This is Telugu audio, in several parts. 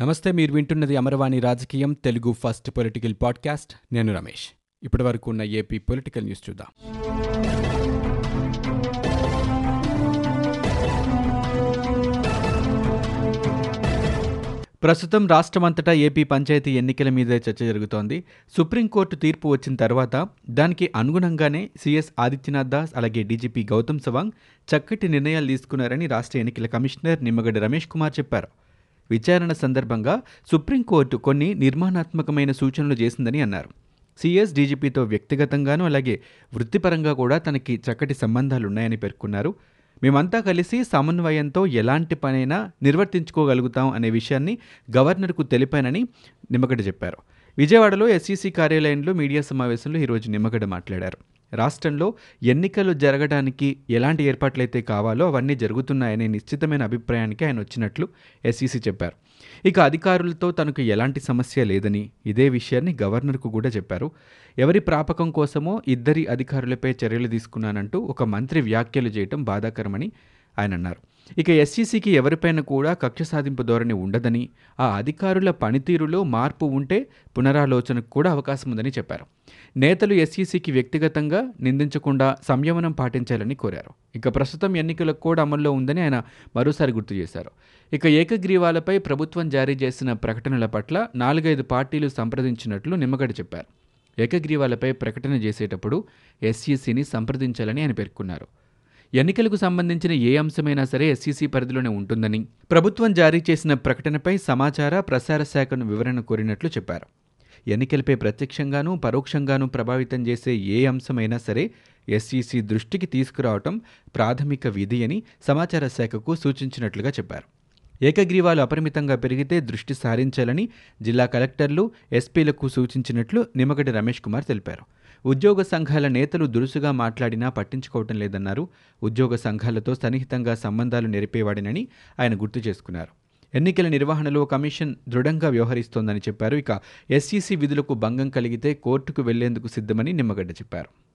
నమస్తే మీరు వింటున్నది అమరవాణి రాజకీయం తెలుగు ఫస్ట్ పొలిటికల్ పాడ్కాస్ట్. నేను రమేష్. ఇప్పటి వరకు ఉన్న ఏపీ పొలిటికల్ న్యూస్ చూద్దాం. ప్రస్తుతం రాష్ట్రమంతటా ఏపీ పంచాయతీ ఎన్నికల మీదే చర్చ జరుగుతోంది. సుప్రీంకోర్టు తీర్పు వచ్చిన తర్వాత దానికి అనుగుణంగానే సీఎస్ ఆదిత్యనాథ్ దాస్ అలాగే డీజీపీ గౌతమ్ సవాంగ్ చక్కటి నిర్ణయాలు తీసుకున్నారని రాష్ట్ర ఎన్నికల కమిషనర్ నిమ్మగడ్డ రమేష్ కుమార్ చెప్పారు. విచారణ సందర్భంగా సుప్రీంకోర్టు కొన్ని నిర్మాణాత్మకమైన సూచనలు చేసిందని అన్నారు. సీఎస్ డీజీపీతో వ్యక్తిగతంగానూ అలాగే వృత్తిపరంగా కూడా తనకి చక్కటి సంబంధాలున్నాయని పేర్కొన్నారు. మేమంతా కలిసి సమన్వయంతో ఎలాంటి పనైనా నిర్వర్తించుకోగలుగుతాం అనే విషయాన్ని గవర్నర్కు తెలిపానని నిమ్మగడ్డ చెప్పారు. విజయవాడలో ఎస్సీసీ కార్యాలయంలో మీడియా సమావేశంలో ఈరోజు నిమ్మగడ్డ మాట్లాడారు. రాష్ట్రంలో ఎన్నికలు జరగడానికి ఎలాంటి ఏర్పాట్లయితే కావాలో అవన్నీ జరుగుతున్నాయనే నిశ్చితమైన అభిప్రాయానికి ఆయన వచ్చినట్లు ఎస్ఈసి చెప్పారు. ఇక అధికారులతో తనకు ఎలాంటి సమస్య లేదని ఇదే విషయాన్ని గవర్నర్కు కూడా చెప్పారు. ఎవరి ప్రాపకం కోసమో ఇద్దరి అధికారులపై చర్యలు తీసుకున్నానంటూ ఒక మంత్రి వ్యాఖ్యలు చేయటం బాధాకరమని ఆయన అన్నారు. ఇక ఎస్సీసీకి ఎవరిపైన కూడా కక్ష సాధింపు ధోరణి ఉండదని ఆ అధికారుల పనితీరులో మార్పు ఉంటే పునరాలోచనకు కూడా అవకాశం ఉందని చెప్పారు. నేతలు ఎస్సీసీకి వ్యక్తిగతంగా నిందించకుండా సంయమనం పాటించాలని కోరారు. ఇక ప్రస్తుతం ఎన్నికల కోడ్ అమల్లో ఉందని ఆయన మరోసారి గుర్తు చేశారు. ఇక ఏకగ్రీవాలపై ప్రభుత్వం జారీ చేసిన ప్రకటనల పట్ల నాలుగైదు పార్టీలు సంప్రదించినట్లు నిమ్మగడ్డ చెప్పారు. ఏకగ్రీవాలపై ప్రకటన చేసేటప్పుడు ఎస్సీసీని సంప్రదించాలని ఆయన పేర్కొన్నారు. ఎన్నికలకు సంబంధించిన ఏ అంశమైనా సరే ఎస్సీసీ పరిధిలోనే ఉంటుందని ప్రభుత్వం జారీ చేసిన ప్రకటనపై సమాచార ప్రసార శాఖను వివరణ కోరినట్లు చెప్పారు. ఎన్నికలపై ప్రత్యక్షంగానూ పరోక్షంగానూ ప్రభావితం చేసే ఏ అంశమైనా సరే ఎస్ఈసీ దృష్టికి తీసుకురావటం ప్రాథమిక విధి అని సమాచార శాఖకు సూచించినట్లుగా చెప్పారు. ఏకగ్రీవాలు అపరిమితంగా పెరిగితే దృష్టి సారించాలని జిల్లా కలెక్టర్లు ఎస్పీలకు సూచించినట్లు నిమ్మగడ్డ రమేష్ కుమార్ తెలిపారు. ఉద్యోగ సంఘాల నేతలు దురుసుగా మాట్లాడినా పట్టించుకోవటం లేదన్నారు. ఉద్యోగ సంఘాలతో సన్నిహితంగా సంబంధాలు నెరిపేవాడినని ఆయన గుర్తు చేసుకున్నారు. ఎన్నికల నిర్వహణలో కమిషన్ దృఢంగా వ్యవహరిస్తోందని చెప్పారు. ఇక ఎస్ఈసీ విధులకు భంగం కలిగితే కోర్టుకు వెళ్ళేందుకు సిద్ధమని నిమ్మగడ్డ చెప్పారు.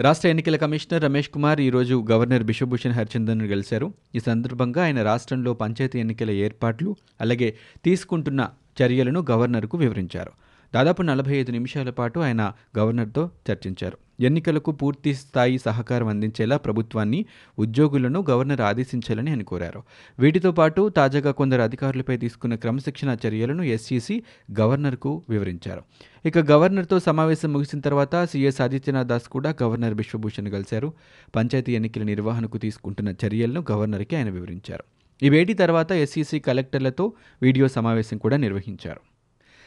రాష్ట్ర ఎన్నికల కమిషనర్ రమేష్ కుమార్ ఈరోజు గవర్నర్ బిశ్వభూషణ్ హరిచందన్ను కలిశారు. ఈ సందర్భంగా ఆయన రాష్ట్రంలో పంచాయతీ ఎన్నికల ఏర్పాట్లు అలాగే తీసుకుంటున్న చర్యలను గవర్నర్కు వివరించారు. దాదాపు నలభై ఐదు నిమిషాల పాటు ఆయన గవర్నర్తో చర్చించారు. ఎన్నికలకు పూర్తి స్థాయి సహకారం అందించేలా ప్రభుత్వాన్ని ఉద్యోగులను గవర్నర్ ఆదేశించాలని ఆయన కోరారు. వీటితో పాటు తాజాగా కొందరు అధికారులపై తీసుకున్న క్రమశిక్షణ చర్యలను ఎస్సీసీ గవర్నర్కు వివరించారు. ఇక గవర్నర్తో సమావేశం ముగిసిన తర్వాత సీఎస్ ఆదిత్యనాథ్ దాస్ కూడా గవర్నర్ బిశ్వభూషణ్ కలిశారు. పంచాయతీ ఎన్నికల నిర్వహణకు తీసుకుంటున్న చర్యలను గవర్నర్కి ఆయన వివరించారు. ఈ భేటీ తర్వాత ఎస్సీసీ కలెక్టర్లతో వీడియో సమావేశం కూడా నిర్వహించారు.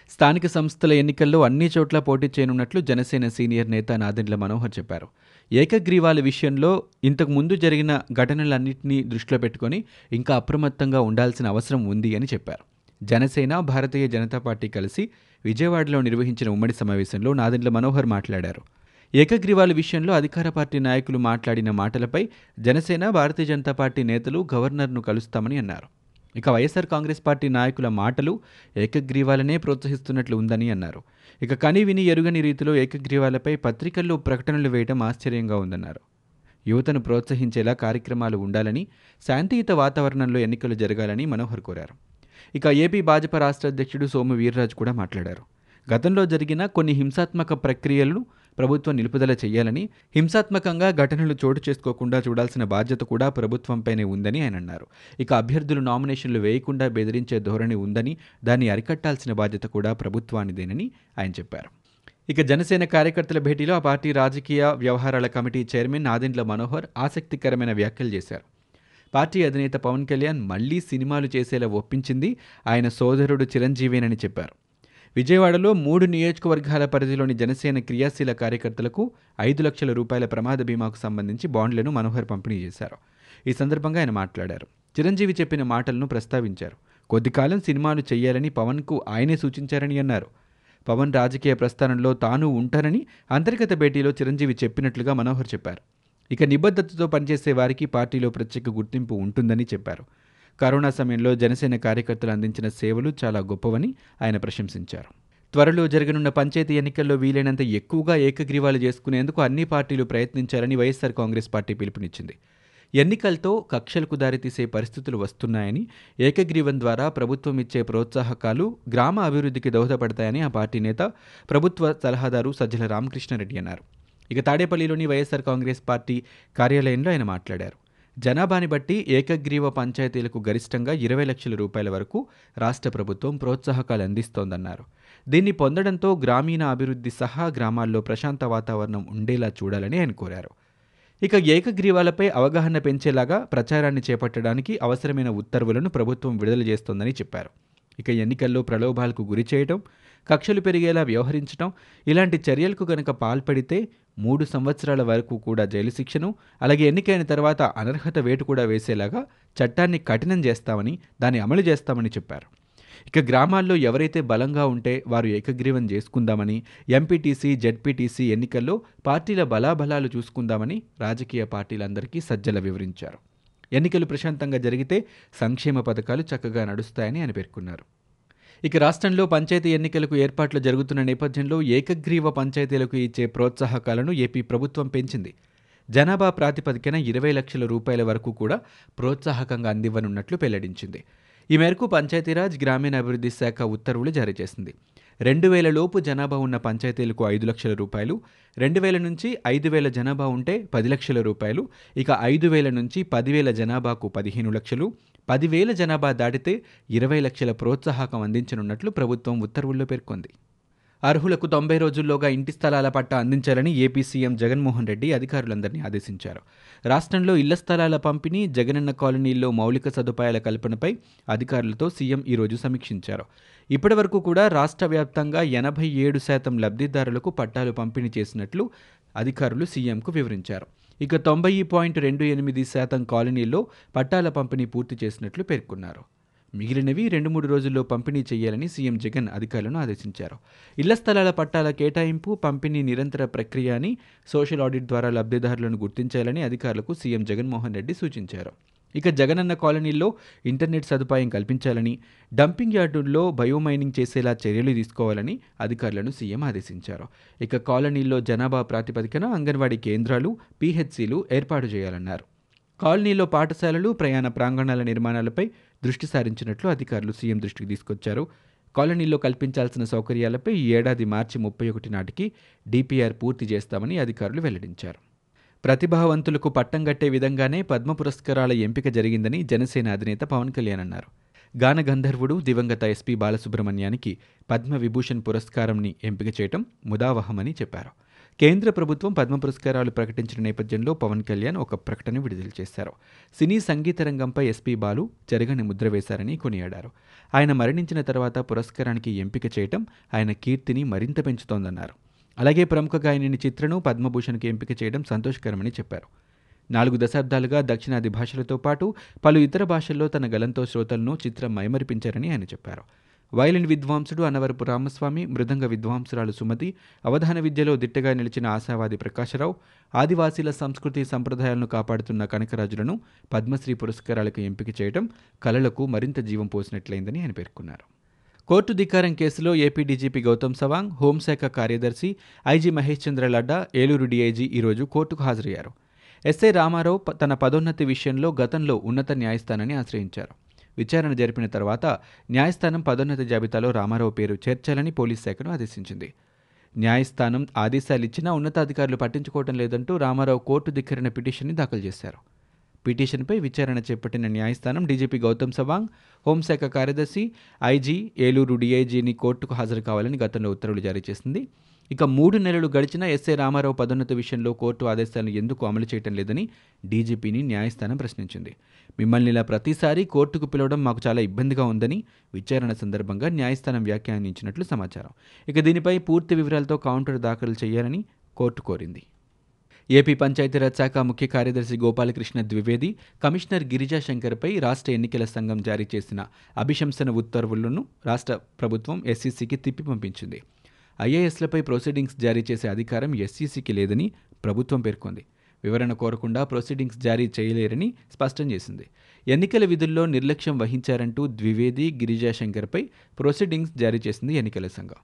స్థానిక సంస్థల ఎన్నికల్లో అన్ని చోట్ల పోటీ చేయనున్నట్లు జనసేన సీనియర్ నేత నాదెండ్ల మనోహర్ చెప్పారు. ఏకగ్రీవాల విషయంలో ఇంతకు ముందు జరిగిన ఘటనలన్నింటినీ దృష్టిలో పెట్టుకొని ఇంకా అప్రమత్తంగా ఉండాల్సిన అవసరం ఉంది అని చెప్పారు. జనసేన భారతీయ జనతా పార్టీ కలిసి విజయవాడలో నిర్వహించిన ఉమ్మడి సమావేశంలో నాదెండ్ల మనోహర్ మాట్లాడారు. ఏకగ్రీవాల విషయంలో అధికార పార్టీ నాయకులు మాట్లాడిన మాటలపై జనసేన భారతీయ జనతా పార్టీ నేతలు గవర్నర్ను కలుస్తామని అన్నారు. ఇక వైఎస్ఆర్ కాంగ్రెస్ పార్టీ నాయకుల మాటలు ఏకగ్రీవాలనే ప్రోత్సహిస్తున్నట్లు ఉందని అన్నారు. ఇక కని విని ఎరుగని రీతిలో ఏకగ్రీవాలపై పత్రికల్లో ప్రకటనలు వేయడం ఆశ్చర్యంగా ఉందన్నారు. యువతను ప్రోత్సహించేలా కార్యక్రమాలు ఉండాలని శాంతియుత వాతావరణంలో ఎన్నికలు జరగాలని మనోహర్ కోరారు. ఇక ఏపీ భాజపా రాష్ట్ర అధ్యక్షుడు సోము వీర్రాజు కూడా మాట్లాడారు. గతంలో జరిగిన కొన్ని హింసాత్మక ప్రక్రియలను ప్రభుత్వం నిలుపుదల చేయాలని హింసాత్మకంగా ఘటనలు చోటు చేసుకోకుండా చూడాల్సిన బాధ్యత కూడా ప్రభుత్వంపైనే ఉందని ఆయన అన్నారు. ఇక అభ్యర్థులు నామినేషన్లు వేయకుండా బెదిరించే ధోరణి ఉందని దాన్ని అరికట్టాల్సిన బాధ్యత కూడా ప్రభుత్వానిదేనని ఆయన చెప్పారు. ఇక జనసేన కార్యకర్తల భేటీలో ఆ పార్టీ రాజకీయ వ్యవహారాల కమిటీ చైర్మన్ నాదెండ్ల మనోహర్ ఆసక్తికరమైన వ్యాఖ్యలు చేశారు. పార్టీ అధినేత పవన్ కళ్యాణ్ మళ్ళీ సినిమాలు చేసేలా ఒప్పించింది ఆయన సోదరుడు చిరంజీవేనని చెప్పారు. విజయవాడలో మూడు నియోజకవర్గాల పరిధిలోని జనసేన క్రియాశీల కార్యకర్తలకు ఐదు లక్షల రూపాయల ప్రమాద బీమాకు సంబంధించి బాండ్లను మనోహర్ పంపిణీ చేశారు. ఈ సందర్భంగా ఆయన మాట్లాడారు. చిరంజీవి చెప్పిన మాటలను ప్రస్తావించారు. కొద్దికాలం సినిమాలు చేయాలని పవన్కు ఆయనే సూచించారని అన్నారు. పవన్ రాజకీయ ప్రస్థానంలో తాను ఉంటారని అంతర్గత భేటీలో చిరంజీవి చెప్పినట్లుగా మనోహర్ చెప్పారు. ఇక నిబద్ధతతో పనిచేసే వారికి పార్టీలో ప్రత్యేక గుర్తింపు ఉంటుందని చెప్పారు. కరోనా సమయంలో జనసేన కార్యకర్తలు అందించిన సేవలు చాలా గొప్పవని ఆయన ప్రశంసించారు. త్వరలో జరగనున్న పంచాయతీ ఎన్నికల్లో వీలైనంత ఎక్కువగా ఏకగ్రీవాలు చేసుకునేందుకు అన్ని పార్టీలు ప్రయత్నించాలని వైఎస్సార్ కాంగ్రెస్ పార్టీ పిలుపునిచ్చింది. ఎన్నికలతో కక్షలకు దారితీసే పరిస్థితులు వస్తున్నాయని ఏకగ్రీవం ద్వారా ప్రభుత్వం ఇచ్చే ప్రోత్సాహకాలు గ్రామ అభివృద్ధికి దోహదపడతాయని ఆ పార్టీ నేత ప్రభుత్వ సలహాదారు సజ్జల రామకృష్ణారెడ్డి అన్నారు. ఇక తాడేపల్లిలోని వైఎస్సార్ కాంగ్రెస్ పార్టీ కార్యాలయంలో ఆయన మాట్లాడారు. జనాభాని బట్టి ఏకగ్రీవ పంచాయతీలకు గరిష్టంగా ఇరవై లక్షల రూపాయల వరకు రాష్ట్ర ప్రభుత్వం ప్రోత్సాహకాలు అందిస్తోందన్నారు. దీన్ని పొందడంతో గ్రామీణ అభివృద్ధి సహా గ్రామాల్లో ప్రశాంత వాతావరణం ఉండేలా చూడాలని ఆయన కోరారు. ఇక ఏకగ్రీవాలపై అవగాహన పెంచేలాగా ప్రచారాన్ని చేపట్టడానికి అవసరమైన ఉత్తర్వులను ప్రభుత్వం విడుదల చేస్తోందని చెప్పారు. ఇక ఎన్నికల్లో ప్రలోభాలకు గురి చేయడం కక్షలు పెరిగేలా వ్యవహరించడం ఇలాంటి చర్యలకు గనక పాల్పడితే మూడు సంవత్సరాల వరకు కూడా జైలు శిక్షను అలాగే ఎన్నికైన తర్వాత అనర్హత వేటు కూడా వేసేలాగా చట్టాన్ని కఠినం చేస్తామని దాన్ని అమలు చేస్తామని చెప్పారు. ఇక గ్రామాల్లో ఎవరైతే బలంగా ఉంటే వారు ఏకగ్రీవం చేసుకుందామని ఎంపీటీసీ జెడ్పీటీసీ ఎన్నికల్లో పార్టీల బలాబలాలు చూసుకుందామని రాజకీయ పార్టీలందరికీ సజ్జల వివరించారు. ఎన్నికలు ప్రశాంతంగా జరిగితే సంక్షేమ పథకాలు చక్కగా నడుస్తాయని ఆయన పేర్కొన్నారు. ఇక రాష్ట్రంలో పంచాయతీ ఎన్నికలకు ఏర్పాట్లు జరుగుతున్న నేపథ్యంలో ఏకగ్రీవ పంచాయతీలకు ఇచ్చే ప్రోత్సాహకాలను ఏపీ ప్రభుత్వం పెంచింది. జనాభా ప్రాతిపదికన ఇరవై లక్షల రూపాయల వరకు కూడా ప్రోత్సాహకంగా అందివ్వనున్నట్లు వెల్లడించింది. ఈ మేరకు పంచాయతీరాజ్ గ్రామీణాభివృద్ధి శాఖ ఉత్తర్వులు జారీ చేసింది. రెండు వేల లోపు జనాభా ఉన్న పంచాయతీలకు ఐదు లక్షల రూపాయలు రెండు వేల నుంచి ఐదు వేల జనాభా ఉంటే పది లక్షల రూపాయలు ఇక ఐదు వేల నుంచి పదివేల జనాభాకు పదిహేను లక్షలు పదివేల జనాభా దాటితే ఇరవై లక్షల ప్రోత్సాహకం అందించనున్నట్లు ప్రభుత్వం ఉత్తర్వుల్లో పేర్కొంది. అర్హులకు తొంభై రోజుల్లోగా ఇంటి స్థలాల పట్టా అందించాలని ఏపీ సీఎం జగన్మోహన్ రెడ్డి అధికారులందరినీ ఆదేశించారు. రాష్ట్రంలో ఇళ్ళ స్థలాల పంపిణీ జగనన్న కాలనీల్లో మౌలిక సదుపాయాల కల్పనపై అధికారులతో సీఎం ఈరోజు సమీక్షించారు. ఇప్పటివరకు కూడా రాష్ట్ర వ్యాప్తంగా ఎనభై ఏడు శాతం లబ్ధిదారులకు పట్టాలు పంపిణీ చేసినట్లు అధికారులు సీఎంకు వివరించారు. ఇక తొంభై పాయింట్ రెండు ఎనిమిది శాతం కాలనీల్లో పట్టాల పంపిణీ పూర్తి చేసినట్లు పేర్కొన్నారు. మిగిలినవి రెండు మూడు రోజుల్లో పంపిణీ చేయాలని సీఎం జగన్ అధికారులను ఆదేశించారు. ఇళ్ళ స్థలాల పట్టాల కేటాయింపు పంపిణీ నిరంతర ప్రక్రియ అని సోషల్ ఆడిట్ ద్వారా లబ్ధిదారులను గుర్తించాలని అధికారులకు సీఎం జగన్మోహన్ రెడ్డి సూచించారు. ఇక జగనన్న కాలనీల్లో ఇంటర్నెట్ సదుపాయం కల్పించాలని డంపింగ్ యార్డుల్లో బయోమైనింగ్ చేసేలా చర్యలు తీసుకోవాలని అధికారులను సీఎం ఆదేశించారు. ఇక కాలనీల్లో జనాభా ప్రాతిపదికన అంగన్వాడీ కేంద్రాలు పీహెచ్సీలు ఏర్పాటు చేయాలన్నారు. కాలనీలో పాఠశాలలు ప్రయాణ ప్రాంగణాల నిర్మాణాలపై దృష్టి సారించినట్లు అధికారులు సీఎం దృష్టికి తీసుకొచ్చారు. కాలనీలో కల్పించాల్సిన సౌకర్యాలపై ఈ ఏడాది మార్చి ముప్పై ఒకటి నాటికి డిపిఆర్ పూర్తి చేస్తామని అధికారులు వెల్లడించారు. ప్రతిభావంతులకు పట్టం కట్టే విధంగానే పద్మ పురస్కారాల ఎంపిక జరిగిందని జనసేన అధినేత పవన్ కళ్యాణ్ అన్నారు. గాన గంధర్వుడు దివంగత ఎస్పీ బాలసుబ్రహ్మణ్యానికి పద్మ విభూషణ్ పురస్కారంని ఎంపిక చేయటం ముదావహమని చెప్పారు. కేంద్ర ప్రభుత్వం పద్మ పురస్కారాలు ప్రకటించిన నేపథ్యంలో పవన్ కళ్యాణ్ ఒక ప్రకటన విడుదల చేశారు. సినీ సంగీత రంగంపై ఎస్పీ బాలు జరగని ముద్ర వేశారని కొనియాడారు. ఆయన మరణించిన తర్వాత పురస్కారానికి ఎంపిక చేయటం ఆయన కీర్తిని మరింత పెంచుతోందన్నారు. అలాగే ప్రముఖ గాయనిని చిత్రను పద్మభూషణ్కి ఎంపిక చేయడం సంతోషకరమని చెప్పారు. నాలుగు దశాబ్దాలుగా దక్షిణాది భాషలతో పాటు పలు ఇతర భాషల్లో తన గలంతో శ్రోతలను చిత్రం మైమరిపించారని ఆయన చెప్పారు. వయలిన్ విద్వాంసుడు అనవరపు రామస్వామి మృదంగ విద్వాంసురాలు సుమతి అవధాన విద్యలో దిట్టగా నిలిచిన ఆశావాది ప్రకాశరావు ఆదివాసీల సంస్కృతి సంప్రదాయాలను కాపాడుతున్న కనకరాజులను పద్మశ్రీ పురస్కారాలకు ఎంపిక చేయడం కళలకు మరింత జీవం పోసినట్లయిందని ఆయన పేర్కొన్నారు. కోర్టు ధిక్కారం కేసులో ఏపీ డీజీపీ గౌతమ్ సవాంగ్ హోంశాఖ కార్యదర్శి I G Mahesh Chandra Ladda Eluru D I G ఈరోజు కోర్టుకు హాజరయ్యారు. ఎస్ఐ రామారావు తన పదోన్నతి విషయంలో గతంలో ఉన్నత న్యాయస్థానాన్ని ఆశ్రయించారు. విచారణ జరిపిన తర్వాత న్యాయస్థానం పదోన్నతి జాబితాలో రామారావు పేరు చేర్చాలని పోలీస్ శాఖను ఆదేశించింది. న్యాయస్థానం ఆదేశాలిచ్చినా ఉన్నతాధికారులు పట్టించుకోవడం లేదంటూ రామారావు కోర్టు ధిక్కరిన పిటిషన్ని దాఖలు చేశారు. పిటిషన్పై విచారణ చేపట్టిన న్యాయస్థానం డీజీపీ గౌతమ్ సవాంగ్ హోంశాఖ కార్యదర్శి ఐజీ ఏలూరు డీఐజీని కోర్టుకు హాజరు కావాలని గతంలో ఉత్తర్వులు జారీ చేసింది. ఇక మూడు నెలలు గడిచినా ఎస్ఐ రామారావు పదోన్నతి విషయంలో కోర్టు ఆదేశాలను ఎందుకు అమలు చేయటం లేదని డీజీపీని న్యాయస్థానం ప్రశ్నించింది. మిమ్మల్ని ఇలా ప్రతిసారి కోర్టుకు పిలవడం మాకు చాలా ఇబ్బందిగా ఉందని విచారణ సందర్భంగా న్యాయస్థానం వ్యాఖ్యానించినట్లు సమాచారం. ఇక దీనిపై పూర్తి వివరాలతో కౌంటర్ దాఖలు చేయాలని కోర్టు కోరింది. ఏపీ పంచాయతీరాజ్ శాఖ ముఖ్య కార్యదర్శి గోపాలకృష్ణ ద్వివేది కమిషనర్ గిరిజా శంకర్పై రాష్ట్ర ఎన్నికల సంఘం జారీ చేసిన అభిశంసన ఉత్తర్వులను రాష్ట్ర ప్రభుత్వం ఎస్సీసీకి తిప్పి పంపించింది. ఐఏఎస్లపై ప్రొసీడింగ్స్ జారీ చేసే అధికారం ఎస్సీసీకి లేదని ప్రభుత్వం పేర్కొంది. వివరణ కోరకుండా ప్రొసీడింగ్స్ జారీ చేయలేరని స్పష్టం చేసింది. ఎన్నికల విధుల్లో నిర్లక్ష్యం వహించారంటూ ద్వివేది గిరిజా శంకర్పై ప్రొసీడింగ్స్ జారీ చేసింది ఎన్నికల సంఘం.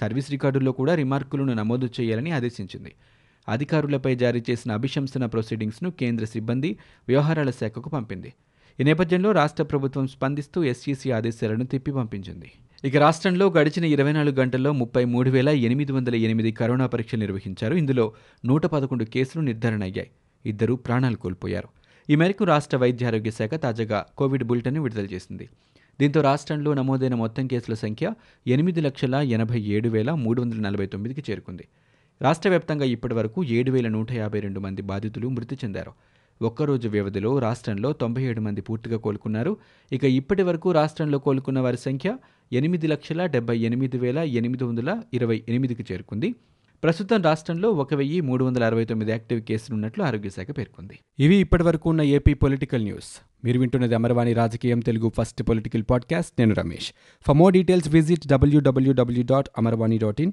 సర్వీస్ రికార్డుల్లో కూడా రిమార్కులను నమోదు చేయాలని ఆదేశించింది. అధికారులపై జారీ చేసిన అభిశంసన ప్రొసీడింగ్స్ను కేంద్ర సిబ్బంది వ్యవహారాల శాఖకు పంపింది. ఈ నేపథ్యంలో రాష్ట్ర ప్రభుత్వం స్పందిస్తూ ఎస్ఈసీ ఆదేశాలను తిప్పి పంపించింది ఇక రాష్ట్రంలో గడిచిన ఇరవై నాలుగు గంటల్లో ముప్పై మూడు వేల ఎనిమిది వందల ఎనిమిది కరోనా పరీక్షలు నిర్వహించారు. ఇందులో నూట పదకొండు కేసులు నిర్ధారణ అయ్యాయి ఇద్దరు ప్రాణాలు కోల్పోయారు. ఈ మేరకు రాష్ట్ర వైద్య ఆరోగ్య శాఖ తాజాగా కోవిడ్ బులెటిన్ విడుదల చేసింది. దీంతో రాష్ట్రంలో నమోదైన మొత్తం కేసుల సంఖ్య ఎనిమిది లక్షల ఎనభై ఏడు వేల మూడు వందల నలభై తొమ్మిదికి చేరుకుంది. రాష్ట్ర వ్యాప్తంగా ఇప్పటి వరకు ఏడు వేల నూట యాభై రెండు మంది బాధితులు మృతి చెందారు. ఒక్కరోజు వ్యవధిలో రాష్ట్రంలో తొంభై ఏడు మంది పూర్తిగా కోలుకున్నారు. ఇక ఇప్పటి వరకు రాష్ట్రంలో కోలుకున్న వారి సంఖ్య ఎనిమిది లక్షల డెబ్బై ఎనిమిది వేల ఎనిమిది వందల ఇరవై ఎనిమిదికి చేరుకుంది. ప్రస్తుతం రాష్ట్రంలో ఒక వెయ్యి మూడు వందల అరవై తొమ్మిది యాక్టివ్ కేసులు ఉన్నట్లు ఆరోగ్యశాఖ పేర్కొంది. ఇవి ఇప్పటి వరకు ఉన్న ఏపీ పొలిటికల్ న్యూస్. మీరు వింటున్నది అమరవాణి రాజకీయం తెలుగు ఫస్ట్ పొలిటికల్ పాడ్కాస్ట్. నేను Ramesh. For more details visit W W W dot Amarvani dot in.